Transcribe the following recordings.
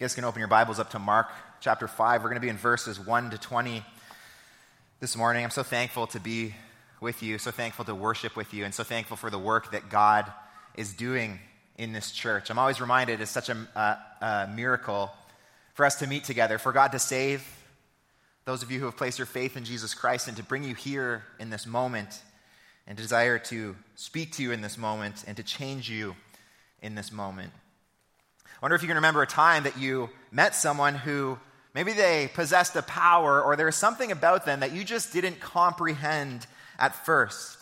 You guys can open your Bibles up to Mark chapter 5. We're going to be in verses 1 to 20 this morning. I'm so thankful to be with you, so thankful to worship with you, and so thankful for the work that God is doing in this church. I'm always reminded it's such a, miracle for us to meet together, for God to save those of you who have placed your faith in Jesus Christ and to bring you here in this moment and desire to speak to you in this moment and to change you in this moment. I wonder if you can remember a time that you met someone who maybe they possessed a power or there was something about them that you just didn't comprehend at first.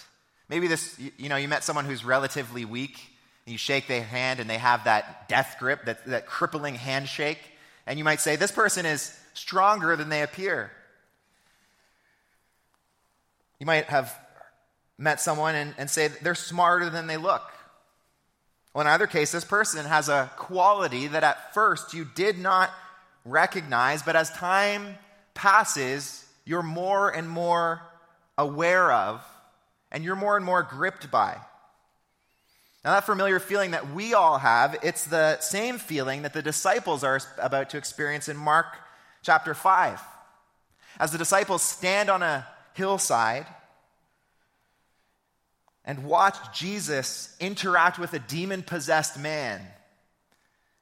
Maybe this, you know, you met someone who's relatively weak, and you shake their hand and they have that death grip, that, that crippling handshake, and you might say, This person is stronger than they appear. You might have met someone and, and say they're smarter than they look. Well, in either case, this person has a quality that at first you did not recognize, but as time passes, you're more and more aware of, and you're more and more gripped by. Now, that familiar feeling that we all have, it's the same feeling that the disciples are about to experience in Mark chapter 5. As the disciples stand on a hillside and watch Jesus interact with a demon possessed man,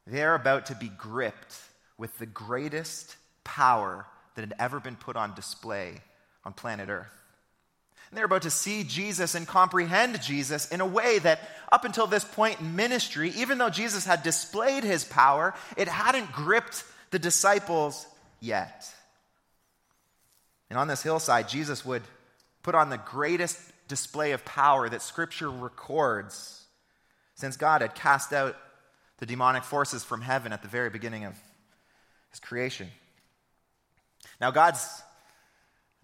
they're about to be gripped with the greatest power that had ever been put on display on planet Earth. And they're about to see Jesus and comprehend Jesus in a way that, up until this point in ministry, even though Jesus had displayed his power, it hadn't gripped the disciples yet. And on this hillside, Jesus would put on the greatest display of power that Scripture records since God had cast out the demonic forces from heaven at the very beginning of His creation. Now, God's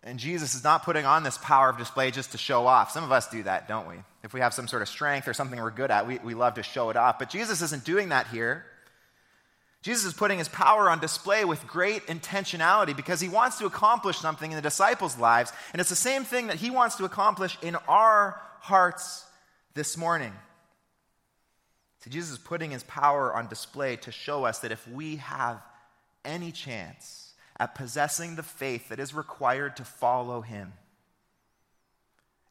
and Jesus is not putting on this power of display just to show off. Some of us do that, don't we? If we have some sort of strength or something we're good at, we, we love to show it off. But Jesus isn't doing that here. Jesus is putting his power on display with great intentionality because he wants to accomplish something in the disciples' lives. And it's the same thing that he wants to accomplish in our hearts this morning. See, Jesus is putting his power on display to show us that if we have any chance at possessing the faith that is required to follow him,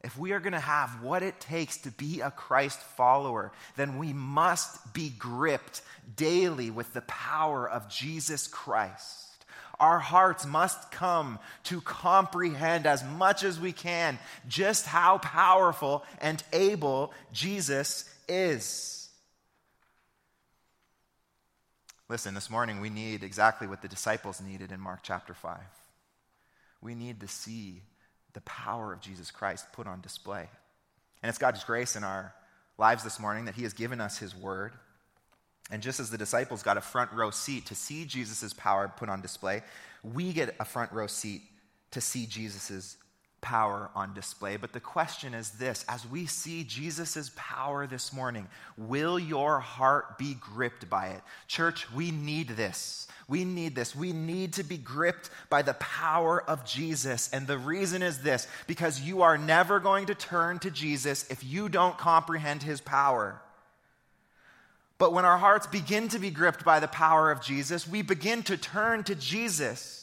if we are going to have what it takes to be a Christ follower, then we must be gripped daily with the power of Jesus Christ. Our hearts must come to comprehend as much as we can just how powerful and able Jesus is. Listen, this morning we need exactly what the disciples needed in Mark chapter 5. We need to see the power of Jesus Christ put on display. And it's God's grace in our lives this morning that He has given us His word. And just as the disciples got a front row seat to see Jesus' power put on display, we get a front row seat to see Jesus' power on display. But the question is this as we see Jesus' power this morning, will your heart be gripped by it? Church, we need this. We need this. We need to be gripped by the power of Jesus. And the reason is this because you are never going to turn to Jesus if you don't comprehend his power. But when our hearts begin to be gripped by the power of Jesus, we begin to turn to Jesus.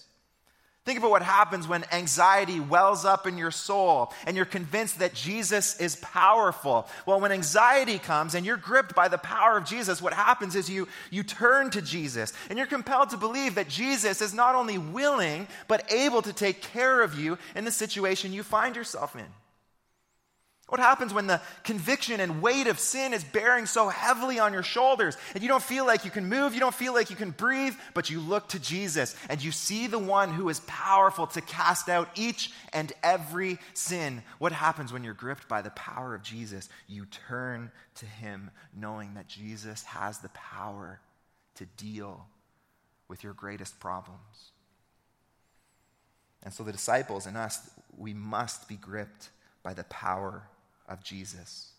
Think about what happens when anxiety wells up in your soul and you're convinced that Jesus is powerful. Well, when anxiety comes and you're gripped by the power of Jesus, what happens is you, you turn to Jesus and you're compelled to believe that Jesus is not only willing, but able to take care of you in the situation you find yourself in. What happens when the conviction and weight of sin is bearing so heavily on your shoulders and you don't feel like you can move, you don't feel like you can breathe, but you look to Jesus and you see the one who is powerful to cast out each and every sin? What happens when you're gripped by the power of Jesus? You turn to him knowing that Jesus has the power to deal with your greatest problems. And so the disciples and us, we must be gripped by the power of Jesus.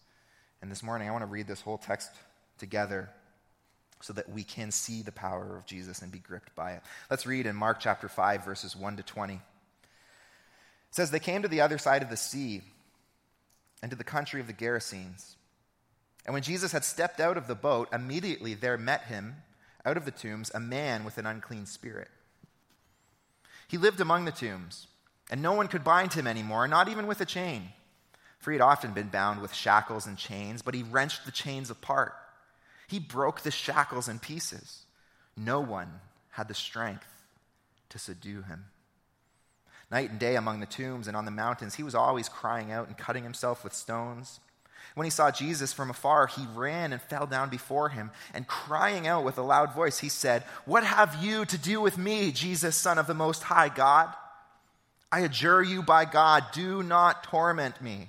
And this morning, I want to read this whole text together so that we can see the power of Jesus and be gripped by it. Let's read in Mark chapter 5, verses 1 to 20. It says, They came to the other side of the sea and to the country of the Gerasenes. And when Jesus had stepped out of the boat, immediately there met him out of the tombs a man with an unclean spirit. He lived among the tombs, and no one could bind him anymore, not even with a chain. For he had often been bound with shackles and chains, but he wrenched the chains apart. He broke the shackles in pieces. No one had the strength to subdue him. Night and day among the tombs and on the mountains, he was always crying out and cutting himself with stones. When he saw Jesus from afar, he ran and fell down before him, and crying out with a loud voice, he said, What have you to do with me, Jesus, Son of the Most High God? I adjure you by God, do not torment me.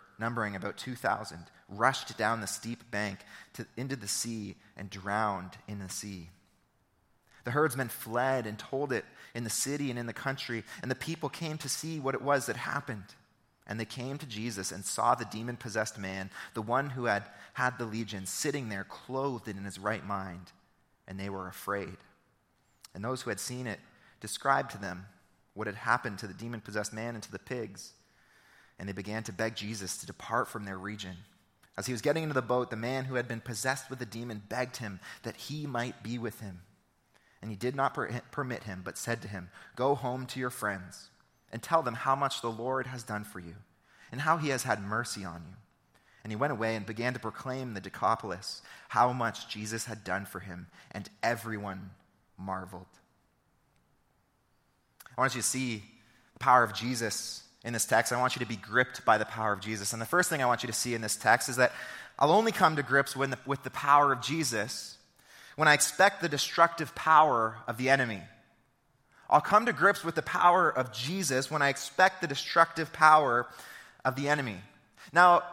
numbering about 2,000, rushed down the steep bank to, into the sea and drowned in the sea. The herdsmen fled and told it in the city and in the country, and the people came to see what it was that happened. And they came to Jesus and saw the demon possessed man, the one who had had the legion, sitting there clothed in his right mind. And they were afraid. And those who had seen it described to them what had happened to the demon possessed man and to the pigs. And they began to beg Jesus to depart from their region. As he was getting into the boat, the man who had been possessed with the demon begged him that he might be with him. And he did not permit him, but said to him, Go home to your friends and tell them how much the Lord has done for you and how he has had mercy on you. And he went away and began to proclaim the Decapolis how much Jesus had done for him, and everyone marveled. I want you to see the power of Jesus in this text. I want you to be gripped by the power of Jesus. And the first thing I want you to see in this text is that I'll only come to grips the, with the power of Jesus when I expect the destructive power of the enemy. I'll come to grips with the power of Jesus when I expect the destructive power of the enemy. Now,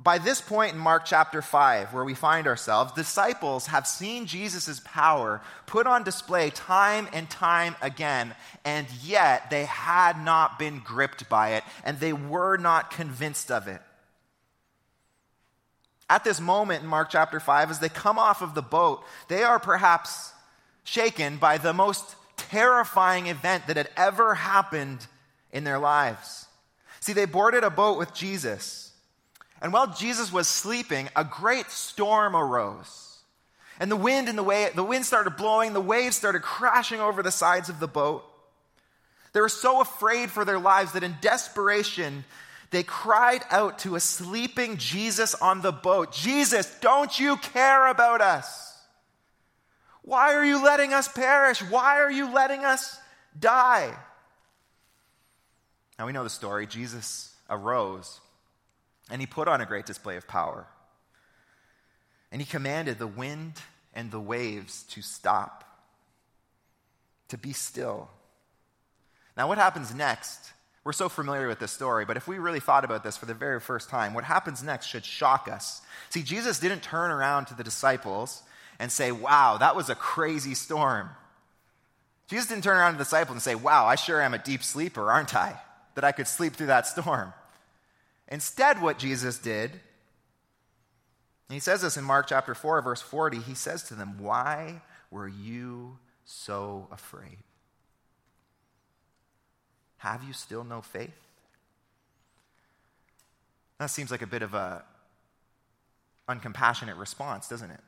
by this point in Mark chapter 5, where we find ourselves, disciples have seen Jesus' power put on display time and time again, and yet they had not been gripped by it, and they were not convinced of it. At this moment in Mark chapter 5, as they come off of the boat, they are perhaps shaken by the most terrifying event that had ever happened in their lives. See, they boarded a boat with Jesus. And while Jesus was sleeping, a great storm arose. And the wind and the wave, the wind started blowing, the waves started crashing over the sides of the boat. They were so afraid for their lives that in desperation, they cried out to a sleeping Jesus on the boat Jesus, don't you care about us? Why are you letting us perish? Why are you letting us die? Now we know the story. Jesus arose and he put on a great display of power. And he commanded the wind and the waves to stop, to be still. Now, what happens next? We're so familiar with this story, but if we really thought about this for the very first time, what happens next should shock us. See, Jesus didn't turn around to the disciples and say, Wow, that was a crazy storm. Jesus didn't turn around to the disciples and say, Wow, I sure am a deep sleeper, aren't I? that I could sleep through that storm. Instead, what Jesus did, he says this in Mark chapter 4, verse 40, he says to them, Why were you so afraid? Have you still no faith? That seems like a bit of a uncompassionate response, doesn't it?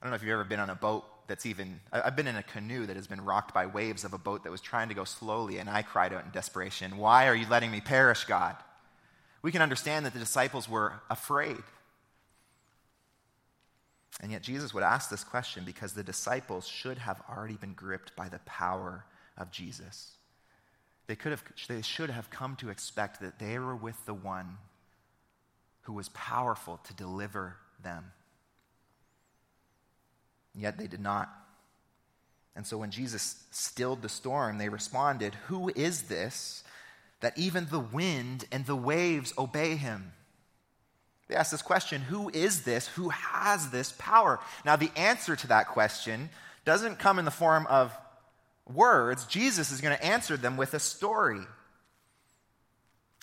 I don't know if you've ever been on a boat that's even, I've been in a canoe that has been rocked by waves of a boat that was trying to go slowly, and I cried out in desperation, Why are you letting me perish, God? We can understand that the disciples were afraid. And yet Jesus would ask this question because the disciples should have already been gripped by the power of Jesus. They, could have, they should have come to expect that they were with the one who was powerful to deliver them. Yet they did not. And so when Jesus stilled the storm, they responded, Who is this that even the wind and the waves obey him? They asked this question Who is this? Who has this power? Now, the answer to that question doesn't come in the form of words, Jesus is going to answer them with a story.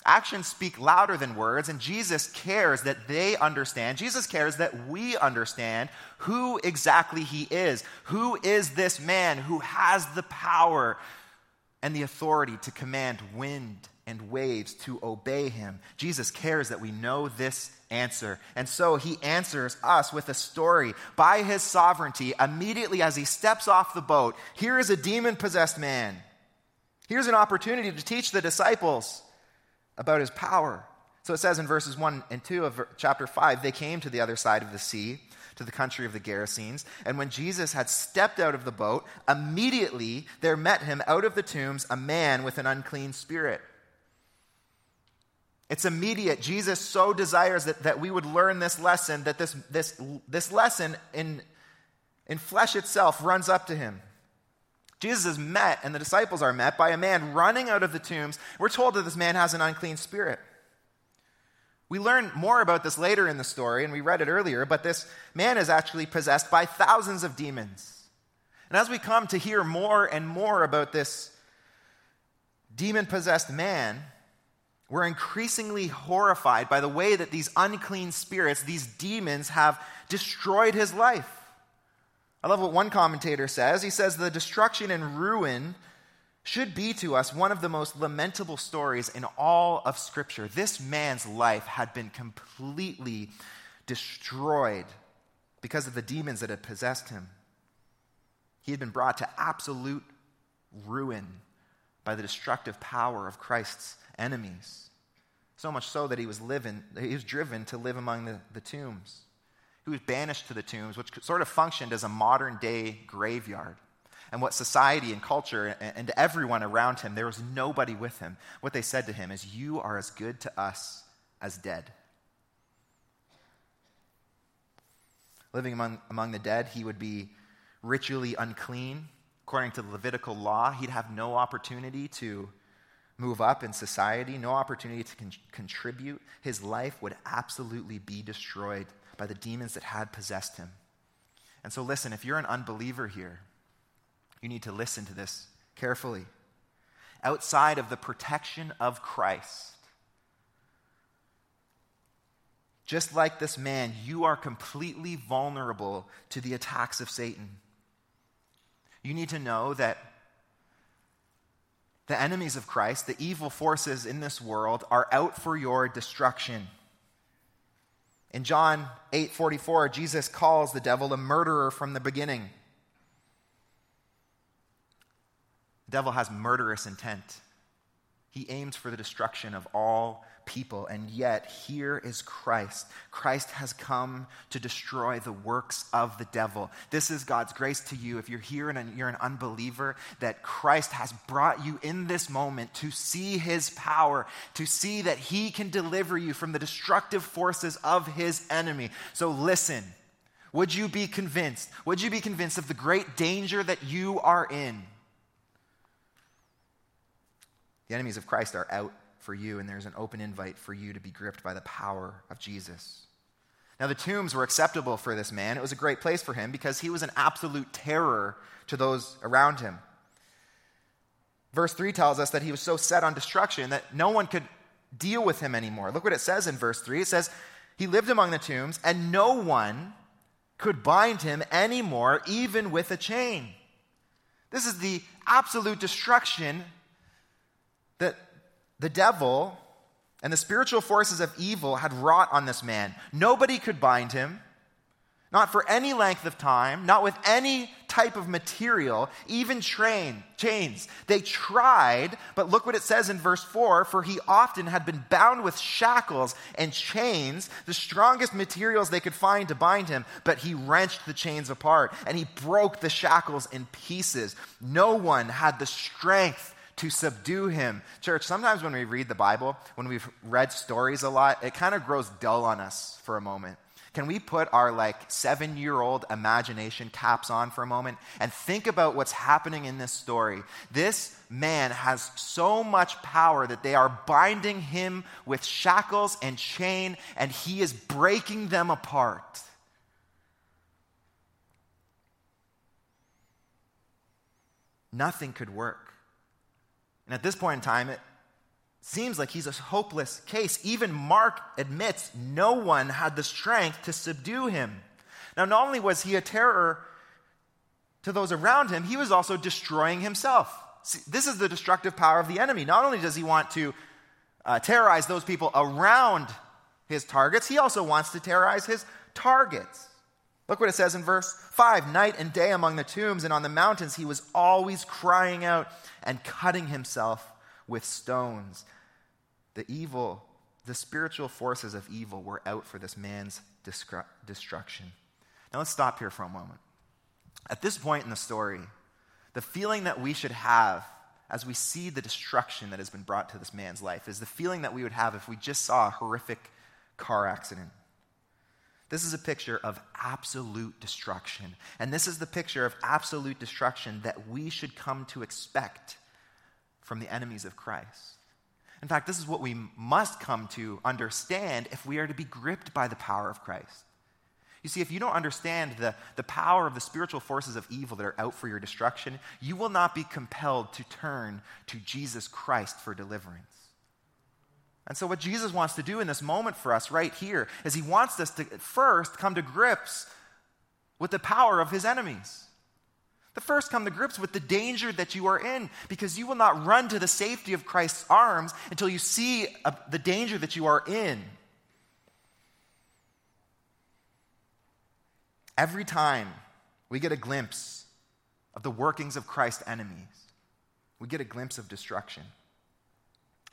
Actions speak louder than words, and Jesus cares that they understand. Jesus cares that we understand who exactly he is. Who is this man who has the power and the authority to command wind and waves to obey him? Jesus cares that we know this answer. And so he answers us with a story. By his sovereignty, immediately as he steps off the boat, here is a demon possessed man. Here's an opportunity to teach the disciples about his power. So it says in verses 1 and 2 of chapter 5 they came to the other side of the sea, to the country of the Gerasenes. And when Jesus had stepped out of the boat, immediately there met him out of the tombs a man with an unclean spirit. It's immediate. Jesus so desires that, that we would learn this lesson, that this, this, this lesson in, in flesh itself runs up to him. Jesus is met, and the disciples are met by a man running out of the tombs. We're told that this man has an unclean spirit. We learn more about this later in the story, and we read it earlier, but this man is actually possessed by thousands of demons. And as we come to hear more and more about this demon possessed man, we're increasingly horrified by the way that these unclean spirits, these demons, have destroyed his life. I love what one commentator says. He says, The destruction and ruin should be to us one of the most lamentable stories in all of Scripture. This man's life had been completely destroyed because of the demons that had possessed him. He had been brought to absolute ruin by the destructive power of Christ's enemies. So much so that he was living, he was driven to live among the, the tombs who was banished to the tombs, which sort of functioned as a modern day graveyard. And what society and culture and everyone around him, there was nobody with him. What they said to him is, You are as good to us as dead. Living among, among the dead, he would be ritually unclean. According to the Levitical law, he'd have no opportunity to move up in society, no opportunity to con- contribute. His life would absolutely be destroyed by the demons that had possessed him. And so, listen, if you're an unbeliever here, you need to listen to this carefully. Outside of the protection of Christ, just like this man, you are completely vulnerable to the attacks of Satan. You need to know that the enemies of Christ, the evil forces in this world, are out for your destruction. In John 8:44, Jesus calls the devil a murderer from the beginning. The devil has murderous intent. He aims for the destruction of all people. And yet, here is Christ. Christ has come to destroy the works of the devil. This is God's grace to you. If you're here and you're an unbeliever, that Christ has brought you in this moment to see his power, to see that he can deliver you from the destructive forces of his enemy. So listen. Would you be convinced? Would you be convinced of the great danger that you are in? The enemies of Christ are out for you, and there's an open invite for you to be gripped by the power of Jesus. Now, the tombs were acceptable for this man. It was a great place for him because he was an absolute terror to those around him. Verse 3 tells us that he was so set on destruction that no one could deal with him anymore. Look what it says in verse 3. It says, He lived among the tombs, and no one could bind him anymore, even with a chain. This is the absolute destruction that the devil and the spiritual forces of evil had wrought on this man. Nobody could bind him, not for any length of time, not with any type of material, even train, chains. They tried, but look what it says in verse 4 for he often had been bound with shackles and chains, the strongest materials they could find to bind him, but he wrenched the chains apart and he broke the shackles in pieces. No one had the strength to subdue him. Church, sometimes when we read the Bible, when we've read stories a lot, it kind of grows dull on us for a moment. Can we put our like seven year old imagination caps on for a moment and think about what's happening in this story? This man has so much power that they are binding him with shackles and chain, and he is breaking them apart. nothing could work. And at this point in time, it seems like he's a hopeless case. Even Mark admits no one had the strength to subdue him. Now, not only was he a terror to those around him, he was also destroying himself. See, this is the destructive power of the enemy. Not only does he want to uh, terrorize those people around his targets, he also wants to terrorize his targets. Look what it says in verse 5 Night and day among the tombs and on the mountains, he was always crying out and cutting himself with stones. The evil, the spiritual forces of evil were out for this man's destruction. Now let's stop here for a moment. At this point in the story, the feeling that we should have as we see the destruction that has been brought to this man's life is the feeling that we would have if we just saw a horrific car accident. This is a picture of absolute destruction. And this is the picture of absolute destruction that we should come to expect from the enemies of Christ. In fact, this is what we must come to understand if we are to be gripped by the power of Christ. You see, if you don't understand the, the power of the spiritual forces of evil that are out for your destruction, you will not be compelled to turn to Jesus Christ for deliverance. And so, what Jesus wants to do in this moment for us right here is he wants us to first come to grips with the power of his enemies. The first come to grips with the danger that you are in because you will not run to the safety of Christ's arms until you see a, the danger that you are in. Every time we get a glimpse of the workings of Christ's enemies, we get a glimpse of destruction.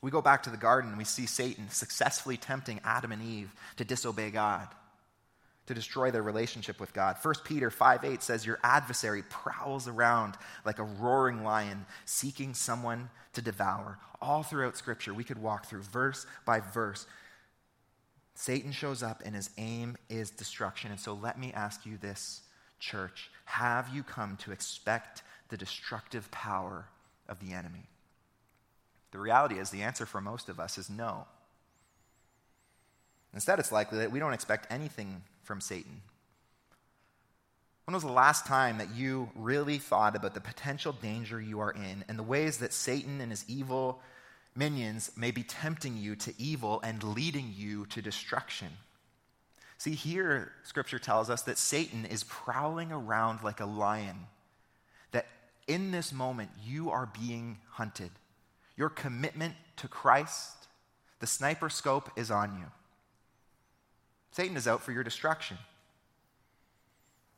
We go back to the garden and we see Satan successfully tempting Adam and Eve to disobey God to destroy their relationship with God. 1 Peter 5 8 says, Your adversary prowls around like a roaring lion, seeking someone to devour. All throughout Scripture, we could walk through verse by verse. Satan shows up and his aim is destruction. And so let me ask you this, church. Have you come to expect the destructive power of the enemy? The reality is, the answer for most of us is no. Instead, it's likely that we don't expect anything from Satan? When was the last time that you really thought about the potential danger you are in and the ways that Satan and his evil minions may be tempting you to evil and leading you to destruction? See, here, scripture tells us that Satan is prowling around like a lion, that in this moment you are being hunted. Your commitment to Christ, the sniper scope is on you. Satan is out for your destruction.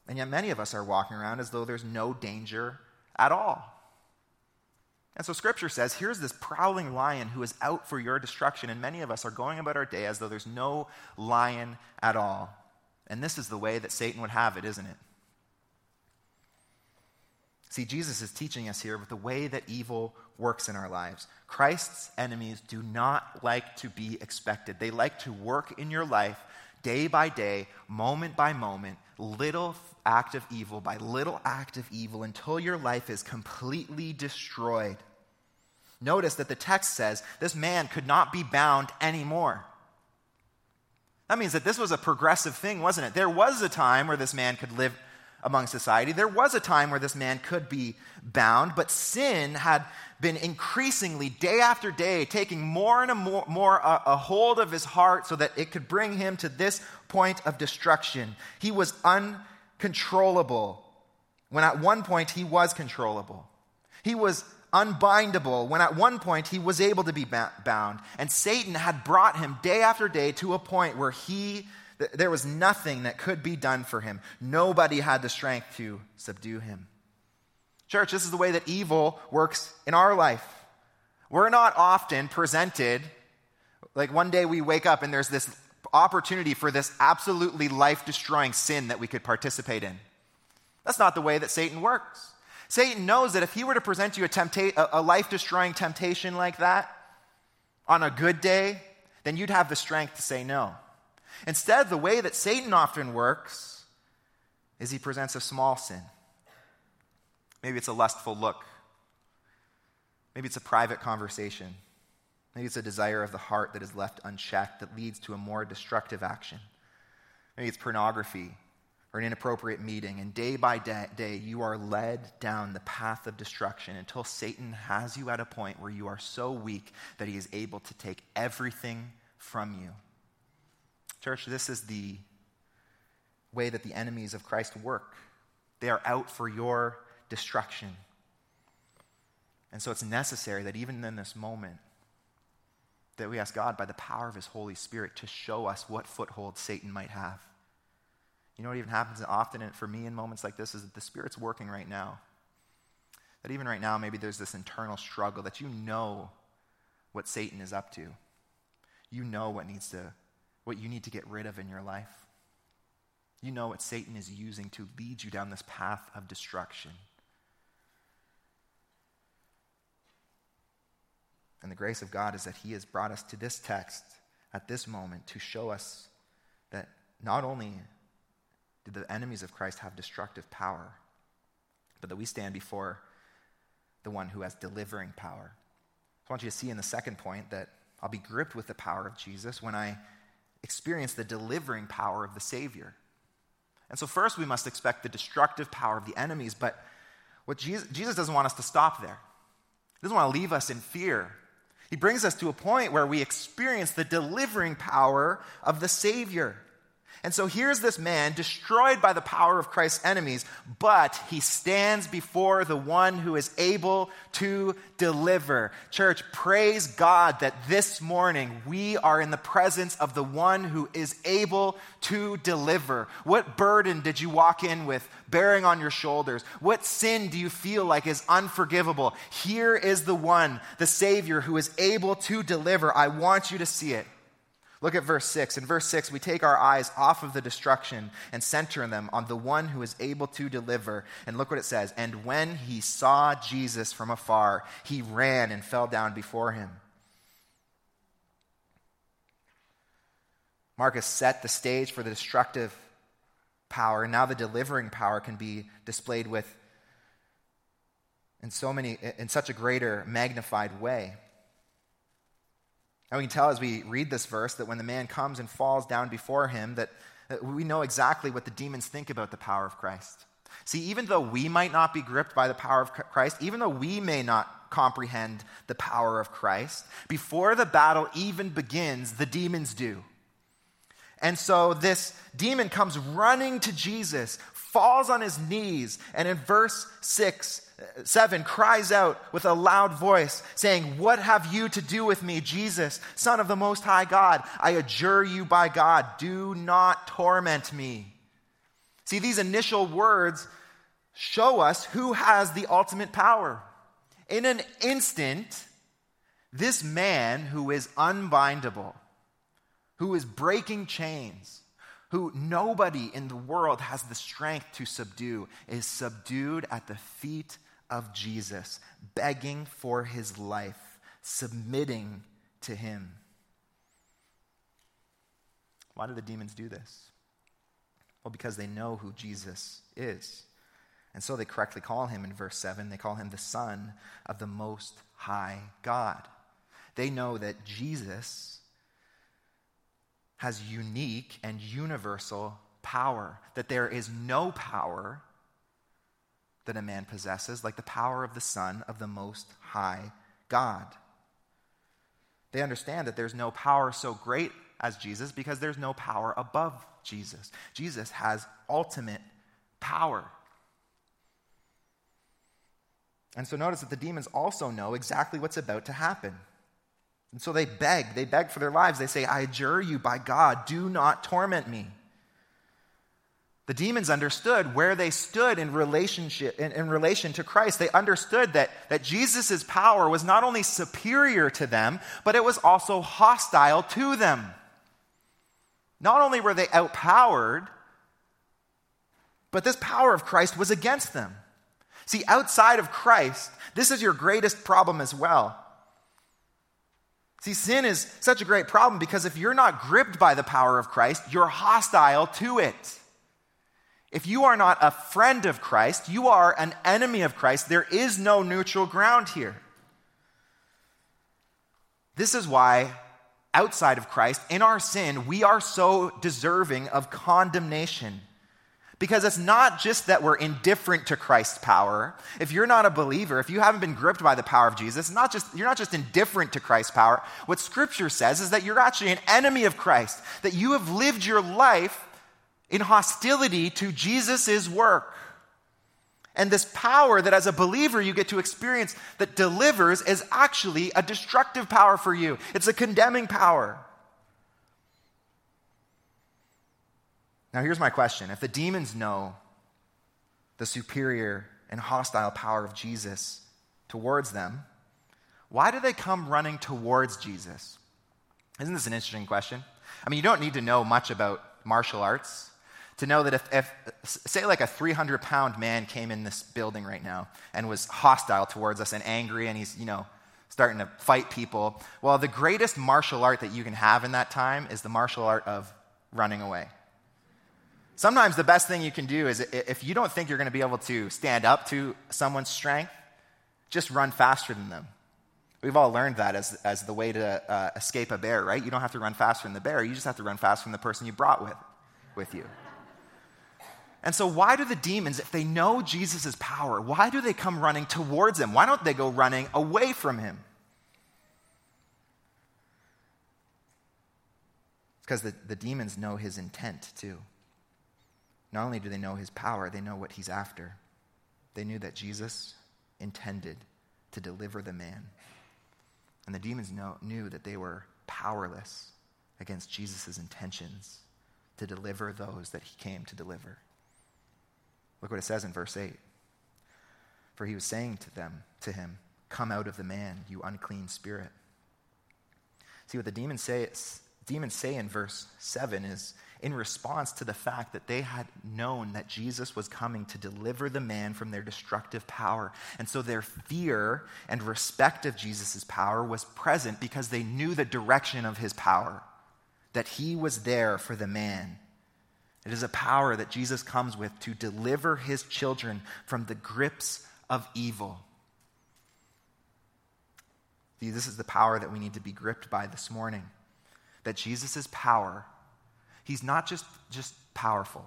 And yet, many of us are walking around as though there's no danger at all. And so, Scripture says here's this prowling lion who is out for your destruction. And many of us are going about our day as though there's no lion at all. And this is the way that Satan would have it, isn't it? See, Jesus is teaching us here with the way that evil works in our lives. Christ's enemies do not like to be expected, they like to work in your life day by day, moment by moment, little act of evil by little act of evil until your life is completely destroyed. Notice that the text says this man could not be bound anymore. That means that this was a progressive thing, wasn't it? There was a time where this man could live among society. There was a time where this man could be bound, but sin had been increasingly, day after day, taking more and more, more a, a hold of his heart so that it could bring him to this point of destruction. He was uncontrollable when at one point he was controllable. He was unbindable when at one point he was able to be bound. And Satan had brought him day after day to a point where he there was nothing that could be done for him. Nobody had the strength to subdue him. Church, this is the way that evil works in our life. We're not often presented, like one day we wake up and there's this opportunity for this absolutely life destroying sin that we could participate in. That's not the way that Satan works. Satan knows that if he were to present you a, tempta- a life destroying temptation like that on a good day, then you'd have the strength to say no. Instead, the way that Satan often works is he presents a small sin. Maybe it's a lustful look. Maybe it's a private conversation. Maybe it's a desire of the heart that is left unchecked that leads to a more destructive action. Maybe it's pornography or an inappropriate meeting, and day by day, day, you are led down the path of destruction until Satan has you at a point where you are so weak that he is able to take everything from you. Church, this is the way that the enemies of Christ work. They are out for your destruction. And so it's necessary that even in this moment, that we ask God by the power of his Holy Spirit to show us what foothold Satan might have. You know what even happens often for me in moments like this is that the Spirit's working right now. That even right now, maybe there's this internal struggle that you know what Satan is up to. You know what needs to, what you need to get rid of in your life. You know what Satan is using to lead you down this path of destruction. And the grace of God is that He has brought us to this text at this moment to show us that not only do the enemies of Christ have destructive power, but that we stand before the one who has delivering power. I want you to see in the second point that I'll be gripped with the power of Jesus when I experience the delivering power of the Savior. And so, first, we must expect the destructive power of the enemies, but what Jesus, Jesus doesn't want us to stop there. He doesn't want to leave us in fear. He brings us to a point where we experience the delivering power of the Savior. And so here's this man destroyed by the power of Christ's enemies, but he stands before the one who is able to deliver. Church, praise God that this morning we are in the presence of the one who is able to deliver. What burden did you walk in with bearing on your shoulders? What sin do you feel like is unforgivable? Here is the one, the Savior, who is able to deliver. I want you to see it. Look at verse 6. In verse 6, we take our eyes off of the destruction and center them on the one who is able to deliver. And look what it says. And when he saw Jesus from afar, he ran and fell down before him. Marcus set the stage for the destructive power. and Now the delivering power can be displayed with in so many in such a greater magnified way. And we can tell as we read this verse that when the man comes and falls down before him, that, that we know exactly what the demons think about the power of Christ. See, even though we might not be gripped by the power of Christ, even though we may not comprehend the power of Christ, before the battle even begins, the demons do. And so this demon comes running to Jesus, falls on his knees, and in verse 6, 7 cries out with a loud voice, saying, What have you to do with me, Jesus, Son of the Most High God? I adjure you by God, do not torment me. See, these initial words show us who has the ultimate power. In an instant, this man who is unbindable, who is breaking chains, who nobody in the world has the strength to subdue, is subdued at the feet of Jesus, begging for his life, submitting to him. Why do the demons do this? Well, because they know who Jesus is. And so they correctly call him in verse 7, they call him the Son of the Most High God. They know that Jesus has unique and universal power, that there is no power that a man possesses, like the power of the Son of the Most High God. They understand that there's no power so great as Jesus because there's no power above Jesus. Jesus has ultimate power. And so notice that the demons also know exactly what's about to happen. And so they beg, they beg for their lives. They say, I adjure you by God, do not torment me. The demons understood where they stood in relationship in, in, relation to Christ. They understood that, that Jesus' power was not only superior to them, but it was also hostile to them. Not only were they outpowered, but this power of Christ was against them. See, outside of Christ, this is your greatest problem as well. See, sin is such a great problem because if you're not gripped by the power of Christ, you're hostile to it. If you are not a friend of Christ, you are an enemy of Christ. There is no neutral ground here. This is why, outside of Christ, in our sin, we are so deserving of condemnation. Because it's not just that we're indifferent to Christ's power. If you're not a believer, if you haven't been gripped by the power of Jesus, not just, you're not just indifferent to Christ's power. What Scripture says is that you're actually an enemy of Christ, that you have lived your life in hostility to Jesus' work. And this power that as a believer you get to experience that delivers is actually a destructive power for you, it's a condemning power. Now, here's my question if the demons know the superior and hostile power of Jesus towards them, why do they come running towards Jesus? Isn't this an interesting question? I mean, you don't need to know much about martial arts to know that if, if, say, like a 300 pound man came in this building right now and was hostile towards us and angry and he's, you know, starting to fight people, well, the greatest martial art that you can have in that time is the martial art of running away. Sometimes the best thing you can do is if you don't think you're going to be able to stand up to someone's strength, just run faster than them. We've all learned that as, as the way to uh, escape a bear, right? You don't have to run faster than the bear, you just have to run faster than the person you brought with, with you. And so, why do the demons, if they know Jesus' power, why do they come running towards him? Why don't they go running away from him? It's because the, the demons know his intent, too. Not only do they know his power, they know what he's after. They knew that Jesus intended to deliver the man. And the demons know, knew that they were powerless against Jesus' intentions to deliver those that he came to deliver. Look what it says in verse 8. For he was saying to them, to him, Come out of the man, you unclean spirit. See what the demons say, demons say in verse 7 is in response to the fact that they had known that Jesus was coming to deliver the man from their destructive power. And so their fear and respect of Jesus' power was present because they knew the direction of his power, that he was there for the man. It is a power that Jesus comes with to deliver his children from the grips of evil. See, this is the power that we need to be gripped by this morning. That Jesus' power He's not just, just powerful.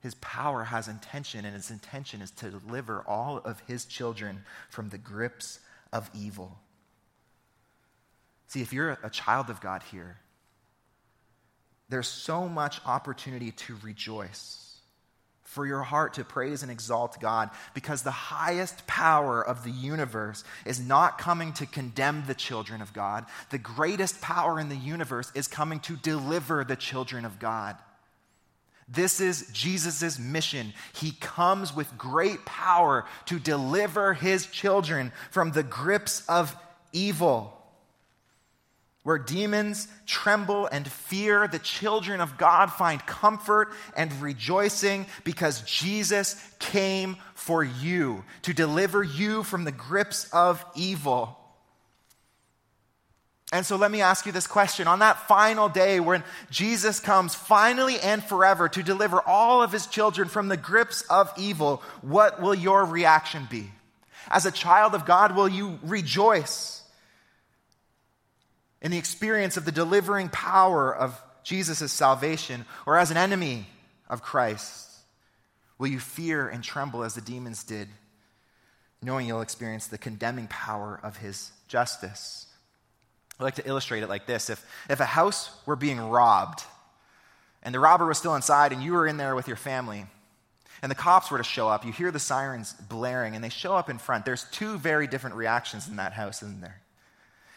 His power has intention, and his intention is to deliver all of his children from the grips of evil. See, if you're a child of God here, there's so much opportunity to rejoice for your heart to praise and exalt God because the highest power of the universe is not coming to condemn the children of God. The greatest power in the universe is coming to deliver the children of God. This is Jesus' mission. He comes with great power to deliver his children from the grips of evil where demons tremble and fear, the children of God find comfort and rejoicing because Jesus came for you to deliver you from the grips of evil. And so let me ask you this question. On that final day when Jesus comes finally and forever to deliver all of his children from the grips of evil, what will your reaction be? As a child of God, will you rejoice? In the experience of the delivering power of Jesus' salvation, or as an enemy of Christ? Will you fear and tremble as the demons did, knowing you'll experience the condemning power of his justice? I like to illustrate it like this if, if a house were being robbed, and the robber was still inside, and you were in there with your family, and the cops were to show up, you hear the sirens blaring, and they show up in front. There's two very different reactions in that house, isn't there?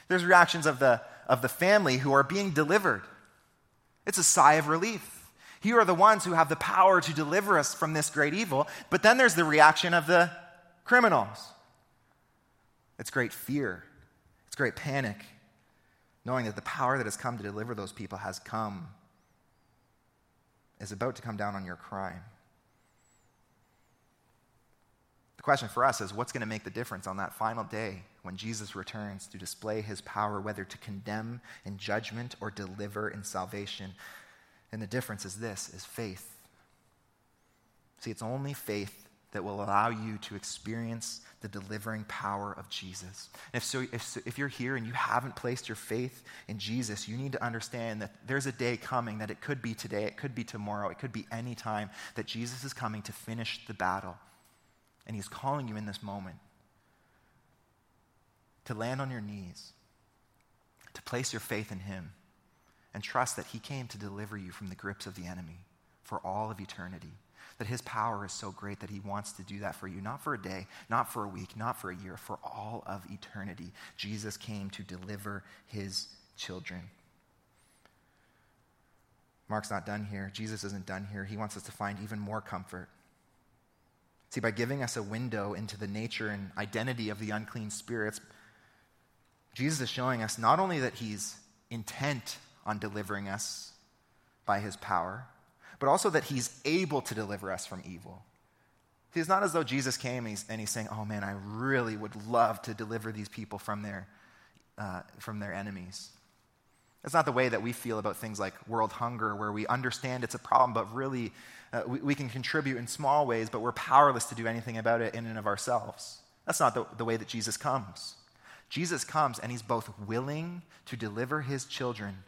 There's reactions of the, of the family who are being delivered. It's a sigh of relief. Here are the ones who have the power to deliver us from this great evil. But then there's the reaction of the criminals. It's great fear, it's great panic, knowing that the power that has come to deliver those people has come, is about to come down on your crime. The question for us is what's going to make the difference on that final day when Jesus returns to display his power, whether to condemn in judgment or deliver in salvation. And the difference is this is faith. See, it's only faith that will allow you to experience the delivering power of Jesus. And if, so, if, so, if you're here and you haven't placed your faith in Jesus, you need to understand that there's a day coming, that it could be today, it could be tomorrow, it could be any time, that Jesus is coming to finish the battle. And he's calling you in this moment to land on your knees, to place your faith in him, and trust that he came to deliver you from the grips of the enemy for all of eternity that his power is so great that he wants to do that for you, not for a day, not for a week, not for a year, for all of eternity. Jesus came to deliver his children. Mark's not done here. Jesus isn't done here. He wants us to find even more comfort. See, by giving us a window into the nature and identity of the unclean spirits, Jesus is showing us not only that he's intent on delivering us by his power, but also that he's able to deliver us from evil. See, it's not as though Jesus came and he's, and he's saying, Oh man, I really would love to deliver these people from their, uh, from their enemies. That's not the way that we feel about things like world hunger, where we understand it's a problem, but really uh, we, we, can contribute in small ways, but we're powerless to do anything about it in and of ourselves. That's not the, the way that Jesus comes. Jesus comes and he's both willing to deliver his children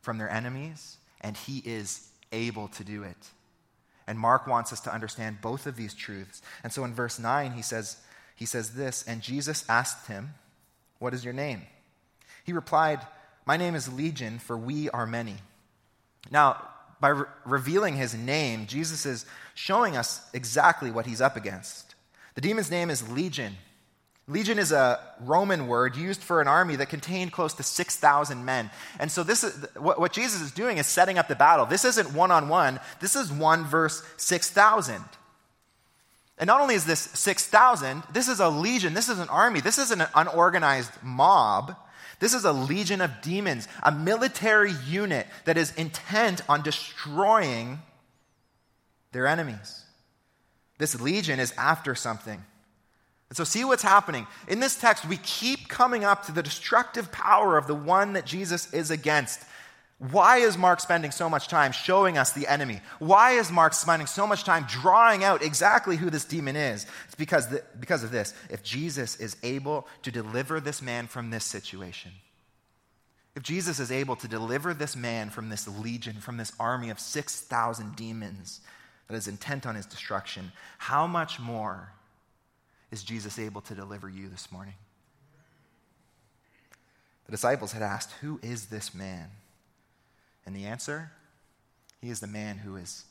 from their enemies, and he is able to do it. And Mark wants us to understand both of these truths. And so in verse 9, he says, he says this And Jesus asked him, What is your name? He replied, My name is Legion, for we are many. Now, by re- revealing his name, Jesus is showing us exactly what he's up against. The demon's name is Legion. Legion is a Roman word used for an army that contained close to 6,000 men. And so, this is what, what Jesus is doing is setting up the battle. This isn't one on one, this is one verse 6,000. And not only is this 6,000, this is a legion, this is an army, this isn't an unorganized mob. This is a legion of demons, a military unit that is intent on destroying their enemies. This legion is after something. And so, see what's happening. In this text, we keep coming up to the destructive power of the one that Jesus is against. Why is Mark spending so much time showing us the enemy? Why is Mark spending so much time drawing out exactly who this demon is? It's because, the, because of this. If Jesus is able to deliver this man from this situation, if Jesus is able to deliver this man from this legion, from this army of 6,000 demons that is intent on his destruction, how much more is Jesus able to deliver you this morning? The disciples had asked, Who is this man? And the answer? He is the man who is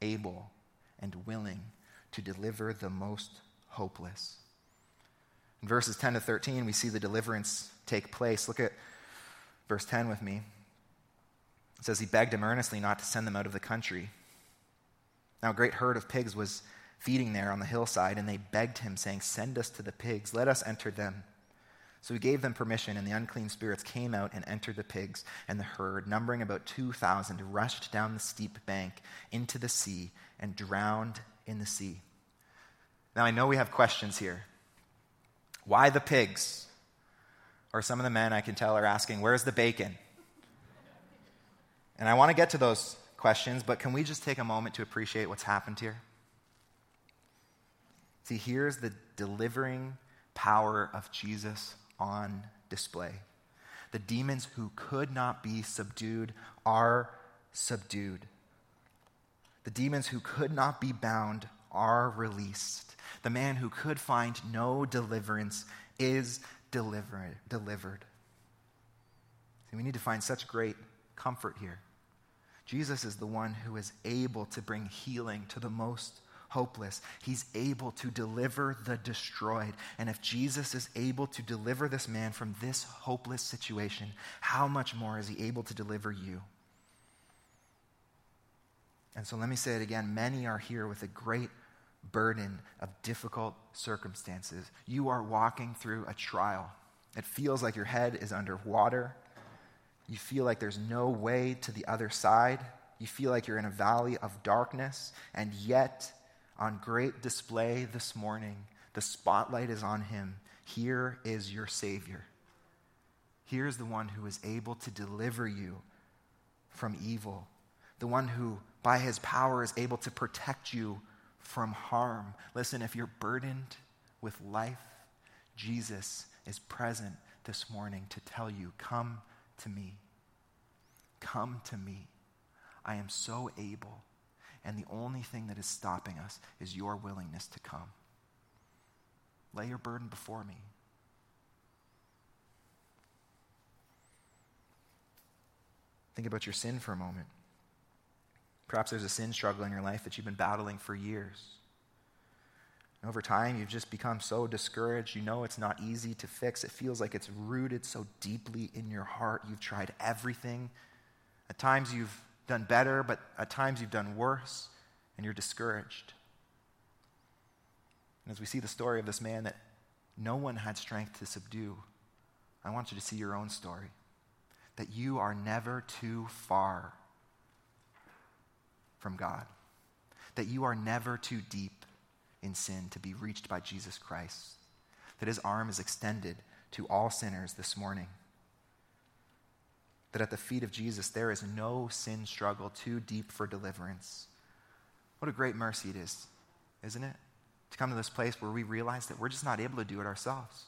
able and willing to deliver the most hopeless. In verses 10 to 13, we see the deliverance take place. Look at verse 10 with me. It says, He begged him earnestly not to send them out of the country. Now, a great herd of pigs was feeding there on the hillside, and they begged him, saying, Send us to the pigs, let us enter them. So he gave them permission, and the unclean spirits came out and entered the pigs, and the herd, numbering about 2,000, rushed down the steep bank into the sea and drowned in the sea. Now, I know we have questions here. Why the pigs? Or some of the men I can tell are asking, Where's the bacon? And I want to get to those questions, but can we just take a moment to appreciate what's happened here? See, here's the delivering power of Jesus on display. The demons who could not be subdued are subdued. The demons who could not be bound are released. The man who could find no deliverance is delivered. delivered. See, we need to find such great comfort here. Jesus is the one who is able to bring healing to the most hopeless. He's able to deliver the destroyed. And if Jesus is able to deliver this man from this hopeless situation, how much more is he able to deliver you? And so let me say it again many are here with a great burden of difficult circumstances. You are walking through a trial. It feels like your head is under water. You feel like there's no way to the other side. You feel like you're in a valley of darkness, and yet on great display this morning. The spotlight is on him. Here is your Savior. Here is the one who is able to deliver you from evil, the one who, by his power, is able to protect you from harm. Listen, if you're burdened with life, Jesus is present this morning to tell you, Come to me. Come to me. I am so able. And the only thing that is stopping us is your willingness to come. Lay your burden before me. Think about your sin for a moment. Perhaps there's a sin struggle in your life that you've been battling for years. And over time, you've just become so discouraged. You know it's not easy to fix. It feels like it's rooted so deeply in your heart. You've tried everything. At times, you've done better, but at times, you've done worse, and you're discouraged. And as we see the story of this man that no one had strength to subdue, I want you to see your own story. That you are never too far from God. That you are never too deep in sin to be reached by Jesus Christ. That his arm is extended to all sinners this morning. That at the feet of Jesus, there is no sin struggle too deep for deliverance. What a great mercy it is, isn't it? To come to this place where we realize that we're just not able to do it ourselves.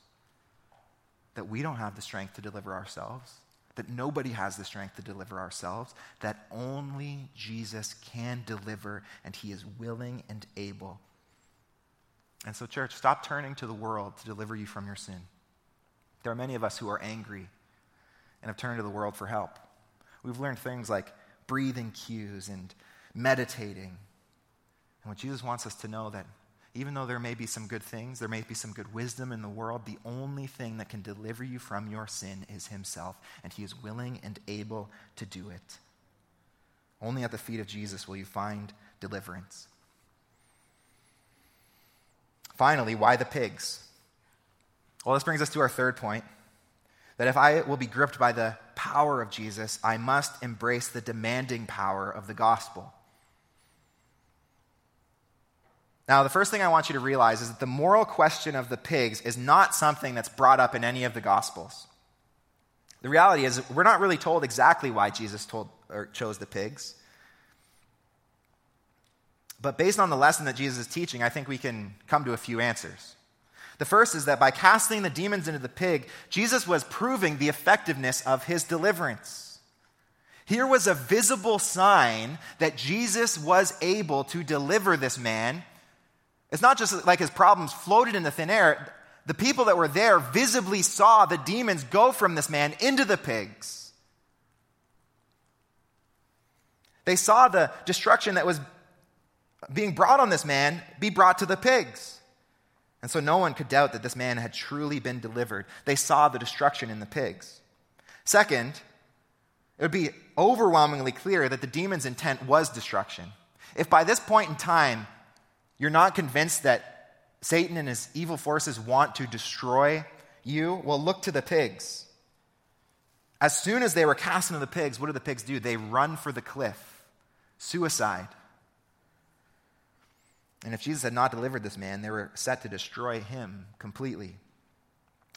That we don't have the strength to deliver ourselves that nobody has the strength to deliver ourselves, that only Jesus can deliver, and he is willing and able. And so, church, stop turning to the world to deliver you from your sin. There are many of us who are angry and have turned to the world for help. We've learned things like breathing cues and meditating. And what Jesus wants us to know that even though there may be some good things, there may be some good wisdom in the world, the only thing that can deliver you from your sin is Himself, and He is willing and able to do it. Only at the feet of Jesus will you find deliverance. Finally, why the pigs? Well, this brings us to our third point that if I will be gripped by the power of Jesus, I must embrace the demanding power of the gospel. Now, the first thing I want you to realize is that the moral question of the pigs is not something that's brought up in any of the Gospels. The reality is, we're not really told exactly why Jesus told, or chose the pigs. But based on the lesson that Jesus is teaching, I think we can come to a few answers. The first is that by casting the demons into the pig, Jesus was proving the effectiveness of his deliverance. Here was a visible sign that Jesus was able to deliver this man it's not just like his problems floated in the thin air. The people that were there visibly saw the demons go from this man into the pigs. They saw the destruction that was being brought on this man be brought to the pigs. And so no one could doubt that this man had truly been delivered. They saw the destruction in the pigs. Second, it would be overwhelmingly clear that the demon's intent was destruction. If by this point in time you're not convinced that Satan and his evil forces want to destroy you? Well, look to the pigs. As soon as they were cast into the pigs, what do the pigs do? They run for the cliff. Suicide. And if Jesus had not delivered this man, they were set to destroy him completely.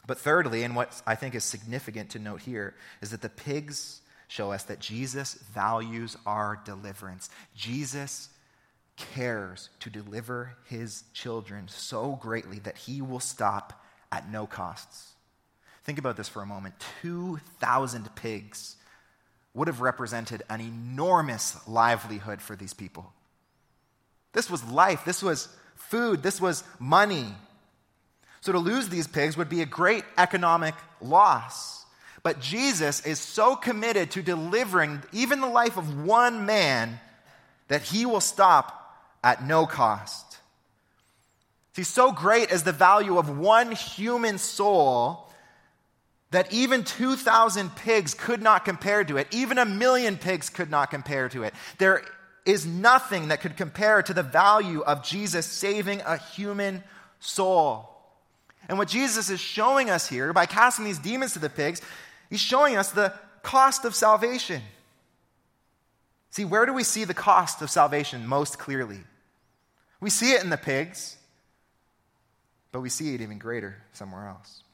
But thirdly, and what I think is significant to note here, is that the pigs show us that Jesus values our deliverance. Jesus cares to deliver his children so greatly that he will stop at no costs. Think about this for a moment 2,000 pigs would have represented an enormous livelihood for these people. This was life, this was food, this was money. So to lose these pigs would be a great economic loss. But Jesus is so committed to delivering even the life of one man that he will stop at no cost. See, so great is the value of one human soul that even 2,000 pigs could not compare to it. Even a million pigs could not compare to it. There is nothing that could compare to the value of Jesus saving a human soul. And what Jesus is showing us here by casting these demons to the pigs, he's showing us the cost of salvation. See, where do we see the cost of salvation most clearly? We see it in the pigs, but we see it even greater somewhere else.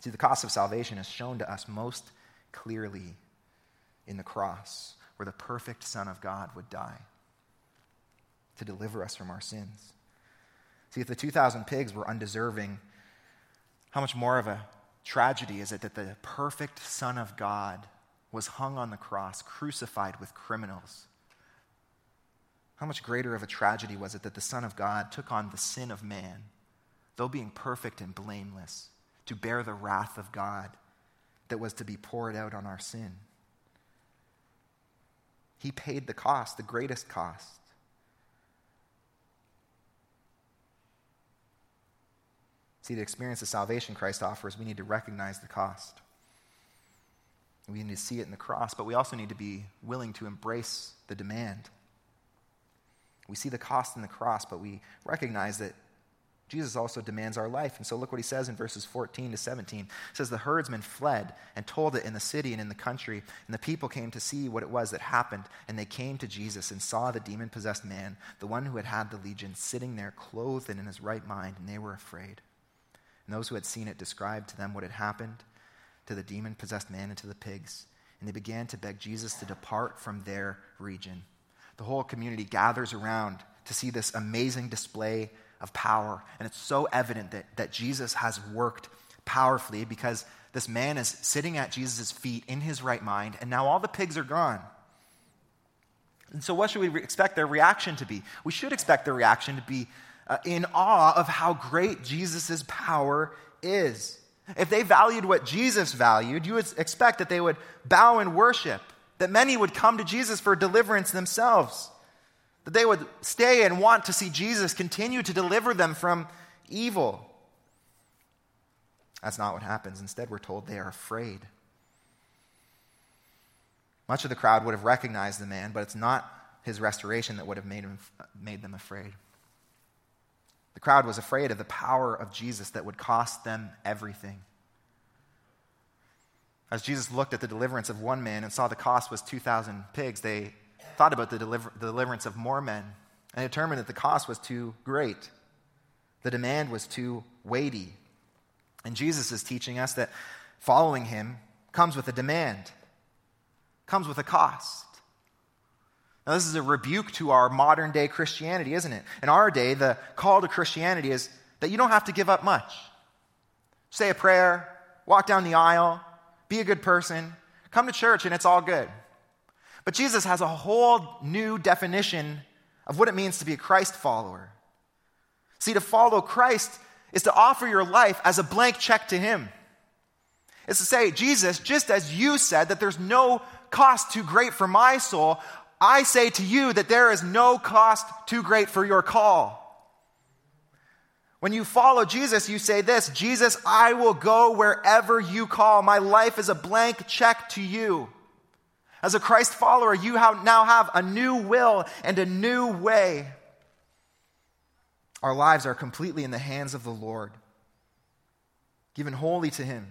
See, the cost of salvation is shown to us most clearly in the cross, where the perfect Son of God would die. to deliver us from our sins. See, if the 2,000 pigs were undeserving, how much more of a tragedy is it that the perfect Son of God was hung on the cross, crucified with criminals? How much greater of a tragedy was it that the Son of God took on the sin of man, though being perfect and blameless, to bear the wrath of God that was to be poured out on our sin? He paid the cost, the greatest cost. See, to experience the salvation Christ offers, we need to recognize the cost. We need to see it in the cross, but we also need to be willing to embrace the demand. We see the cost in the cross, but we recognize that Jesus also demands our life. And so look what he says in verses 14 to 17. It says, The herdsmen fled and told it in the city and in the country, and the people came to see what it was that happened. And they came to Jesus and saw the demon possessed man, the one who had had the legion, sitting there clothed and in his right mind, and they were afraid. And those who had seen it described to them what had happened to the demon possessed man and to the pigs. And they began to beg Jesus to depart from their region. The whole community gathers around to see this amazing display of power. And it's so evident that, that Jesus has worked powerfully because this man is sitting at Jesus' feet in his right mind, and now all the pigs are gone. And so, what should we expect their reaction to be? We should expect their reaction to be uh, in awe of how great Jesus' power is. If they valued what Jesus valued, you would expect that they would bow and worship, that many would come to Jesus for deliverance themselves that they would stay and want to see Jesus continue to deliver them from evil. That's not what happens. Instead, we're told they are afraid. Much of the crowd would have recognized the man, but it's not his restoration that would have made, him, made them afraid. The crowd was afraid of the power of Jesus that would cost them everything. As Jesus looked at the deliverance of one man and saw the cost was 2,000 pigs, they thought about the, deliver, the deliverance of more men and determined that the cost was too great. The demand was too weighty. And Jesus is teaching us that following him comes with a demand, comes with a cost. Now, this is a rebuke to our modern day Christianity, isn't it? In our day, the call to Christianity is that you don't have to give up much. Say a prayer, walk down the aisle, be a good person, come to church, and it's all good. But Jesus has a whole new definition of what it means to be a Christ follower. See, to follow Christ is to offer your life as a blank check to Him. It's to say, Jesus, just as you said that there's no cost too great for my soul, I say to you that there is no cost too great for your call. When you follow Jesus, you say this Jesus, I will go wherever you call. My life is a blank check to you. As a Christ follower, you now have a new will and a new way. Our lives are completely in the hands of the Lord, given wholly to Him.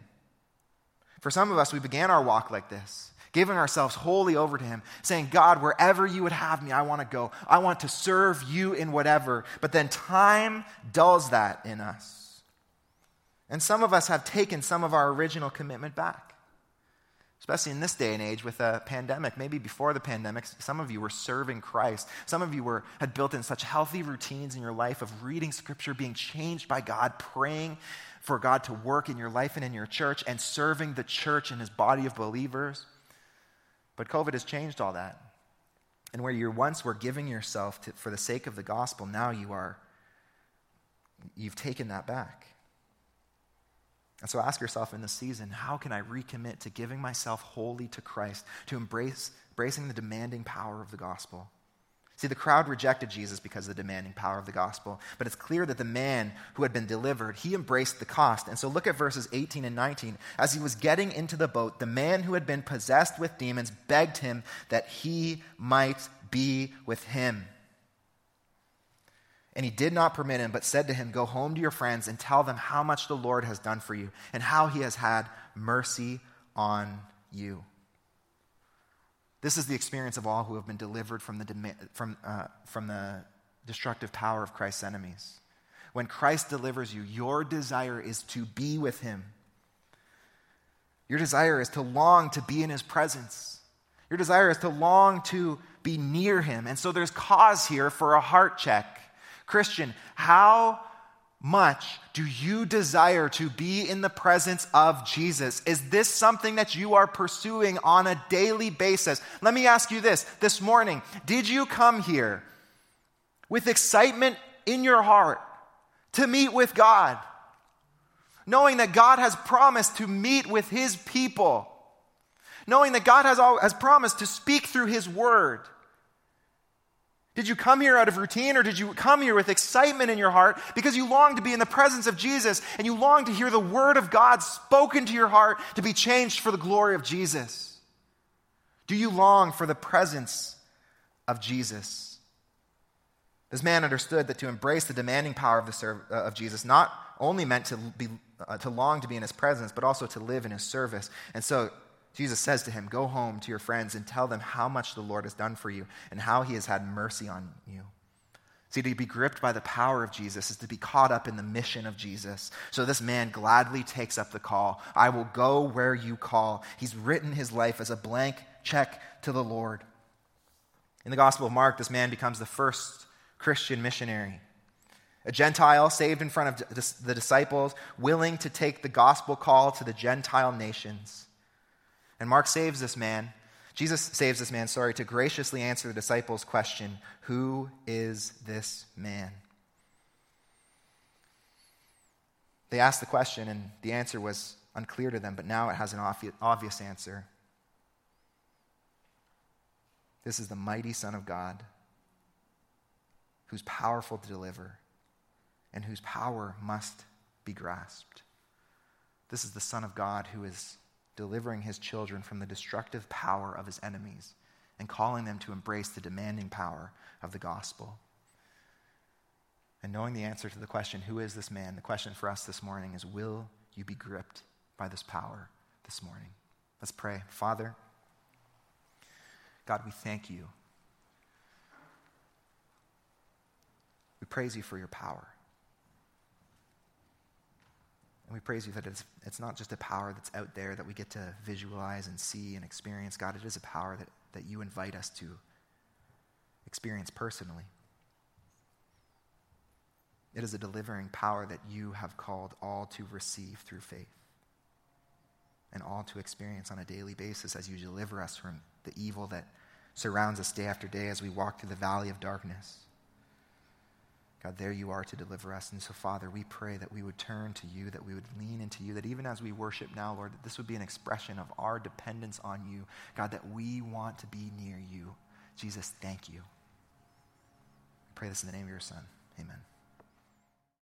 For some of us, we began our walk like this, giving ourselves wholly over to Him, saying, God, wherever you would have me, I want to go. I want to serve you in whatever. But then time dulls that in us. And some of us have taken some of our original commitment back especially in this day and age with a pandemic. Maybe before the pandemic, some of you were serving Christ. Some of you were, had built in such healthy routines in your life of reading Scripture, being changed by God, praying for God to work in your life and in your church, and serving the church and His body of believers. But COVID has changed all that. And where you once were giving yourself to, for the sake of the gospel, now you are, you've taken that back. And so ask yourself in this season how can I recommit to giving myself wholly to Christ, to embrace, embracing the demanding power of the gospel? See, the crowd rejected Jesus because of the demanding power of the gospel, but it's clear that the man who had been delivered, he embraced the cost. And so look at verses 18 and 19. As he was getting into the boat, the man who had been possessed with demons begged him that he might be with him. And he did not permit him, but said to him, Go home to your friends and tell them how much the Lord has done for you and how he has had mercy on you. This is the experience of all who have been delivered from the, from, uh, from the destructive power of Christ's enemies. When Christ delivers you, your desire is to be with him. Your desire is to long to be in his presence. Your desire is to long to be near him. And so there's cause here for a heart check. Christian, how much do you desire to be in the presence of Jesus? Is this something that you are pursuing on a daily basis? Let me ask you this this morning, did you come here with excitement in your heart to meet with God? Knowing that God has promised to meet with his people, knowing that God has, has promised to speak through his word. Did you come here out of routine or did you come here with excitement in your heart because you long to be in the presence of Jesus and you long to hear the word of God spoken to your heart to be changed for the glory of Jesus? Do you long for the presence of Jesus? This man understood that to embrace the demanding power of, the serv- uh, of Jesus not only meant to, be, uh, to long to be in his presence, but also to live in his service. And so Jesus says to him, Go home to your friends and tell them how much the Lord has done for you and how he has had mercy on you. See, to be gripped by the power of Jesus is to be caught up in the mission of Jesus. So this man gladly takes up the call I will go where you call. He's written his life as a blank check to the Lord. In the Gospel of Mark, this man becomes the first Christian missionary. A Gentile saved in front of the disciples, willing to take the gospel call to the Gentile nations. And Mark saves this man, Jesus saves this man, sorry, to graciously answer the disciples' question Who is this man? They asked the question, and the answer was unclear to them, but now it has an obvious answer. This is the mighty Son of God, who's powerful to deliver, and whose power must be grasped. This is the Son of God who is delivering his children from the destructive power of his enemies and calling them to embrace the demanding power of the gospel. And knowing the answer to the question, who is this man? The question for us this morning is, will you be gripped by this power this morning? Let's pray. Father, God, we thank you. We praise you for your power. And we praise you that it's, it's not just a power that's out there that we get to visualize and see and experience. God, it is a power that, that you invite us to experience personally. It is a delivering power that you have called all to receive through faith and all to experience on a daily basis as you deliver us from the evil that surrounds us day after day as we walk through the valley of darkness. God, there you are to deliver us. And so, Father, we pray that we would turn to you, that we would lean into you, that even as we worship now, Lord, that this would be an expression of our dependence on you. God, that we want to be near you. Jesus, thank you. We pray this in the name of your Son. Amen.